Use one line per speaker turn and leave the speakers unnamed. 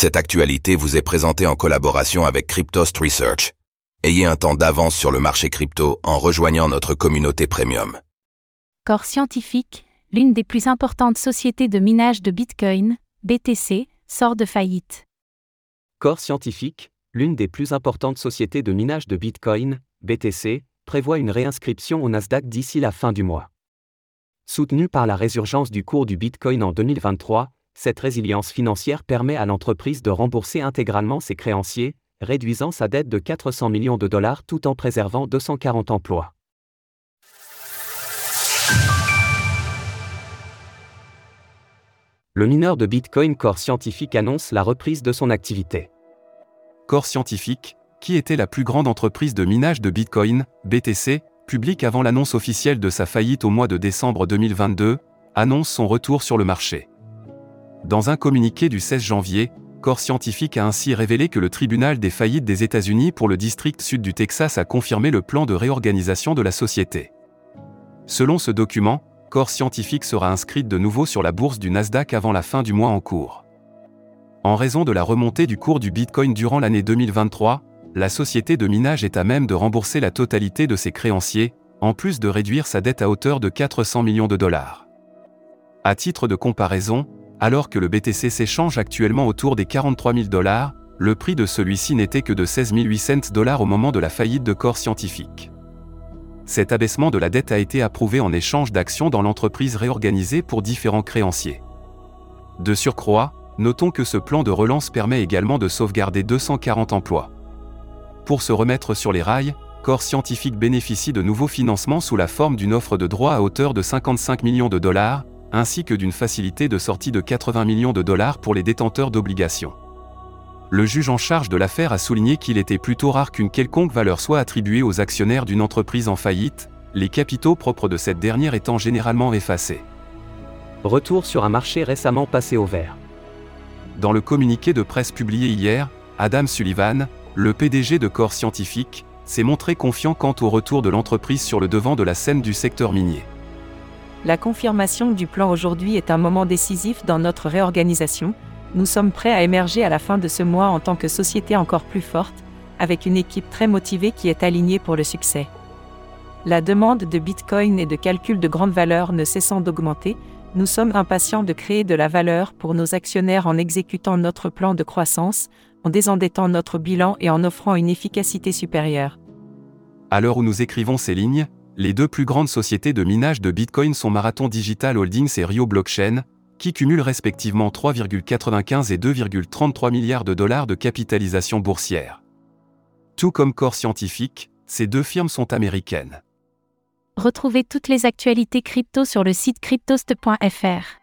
Cette actualité vous est présentée en collaboration avec Cryptost Research. Ayez un temps d'avance sur le marché crypto en rejoignant notre communauté premium.
Core Scientifique, l'une des plus importantes sociétés de minage de Bitcoin, BTC, sort de faillite.
Core Scientifique, l'une des plus importantes sociétés de minage de Bitcoin, BTC, prévoit une réinscription au Nasdaq d'ici la fin du mois. Soutenue par la résurgence du cours du Bitcoin en 2023, cette résilience financière permet à l'entreprise de rembourser intégralement ses créanciers, réduisant sa dette de 400 millions de dollars tout en préservant 240 emplois. Le mineur de Bitcoin Core Scientific annonce la reprise de son activité.
Core Scientific, qui était la plus grande entreprise de minage de Bitcoin, BTC, publique avant l'annonce officielle de sa faillite au mois de décembre 2022, annonce son retour sur le marché. Dans un communiqué du 16 janvier, Core Scientific a ainsi révélé que le tribunal des faillites des États-Unis pour le district sud du Texas a confirmé le plan de réorganisation de la société. Selon ce document, Core Scientific sera inscrite de nouveau sur la bourse du Nasdaq avant la fin du mois en cours. En raison de la remontée du cours du Bitcoin durant l'année 2023, la société de minage est à même de rembourser la totalité de ses créanciers, en plus de réduire sa dette à hauteur de 400 millions de dollars. À titre de comparaison, alors que le BTC s'échange actuellement autour des 43 000 dollars, le prix de celui-ci n'était que de 16 800 dollars au moment de la faillite de Corps Scientifique cet abaissement de la dette a été approuvé en échange d'actions dans l'entreprise réorganisée pour différents créanciers. De surcroît, notons que ce plan de relance permet également de sauvegarder 240 emplois. Pour se remettre sur les rails, Corps Scientifique bénéficie de nouveaux financements sous la forme d'une offre de droit à hauteur de 55 millions de dollars, ainsi que d'une facilité de sortie de 80 millions de dollars pour les détenteurs d'obligations le juge en charge de l'affaire a souligné qu'il était plutôt rare qu'une quelconque valeur soit attribuée aux actionnaires d'une entreprise en faillite, les capitaux propres de cette dernière étant généralement effacés.
Retour sur un marché récemment passé au vert.
Dans le communiqué de presse publié hier, Adam Sullivan, le PDG de Corps Scientifique, s'est montré confiant quant au retour de l'entreprise sur le devant de la scène du secteur minier.
La confirmation du plan aujourd'hui est un moment décisif dans notre réorganisation, nous sommes prêts à émerger à la fin de ce mois en tant que société encore plus forte, avec une équipe très motivée qui est alignée pour le succès. La demande de Bitcoin et de calcul de grande valeur ne cessant d'augmenter, nous sommes impatients de créer de la valeur pour nos actionnaires en exécutant notre plan de croissance, en désendettant notre bilan et en offrant une efficacité supérieure.
À l'heure où nous écrivons ces lignes, les deux plus grandes sociétés de minage de Bitcoin sont Marathon Digital Holdings et Rio Blockchain, qui cumulent respectivement 3,95 et 2,33 milliards de dollars de capitalisation boursière. Tout comme Core Scientifique, ces deux firmes sont américaines.
Retrouvez toutes les actualités crypto sur le site cryptost.fr.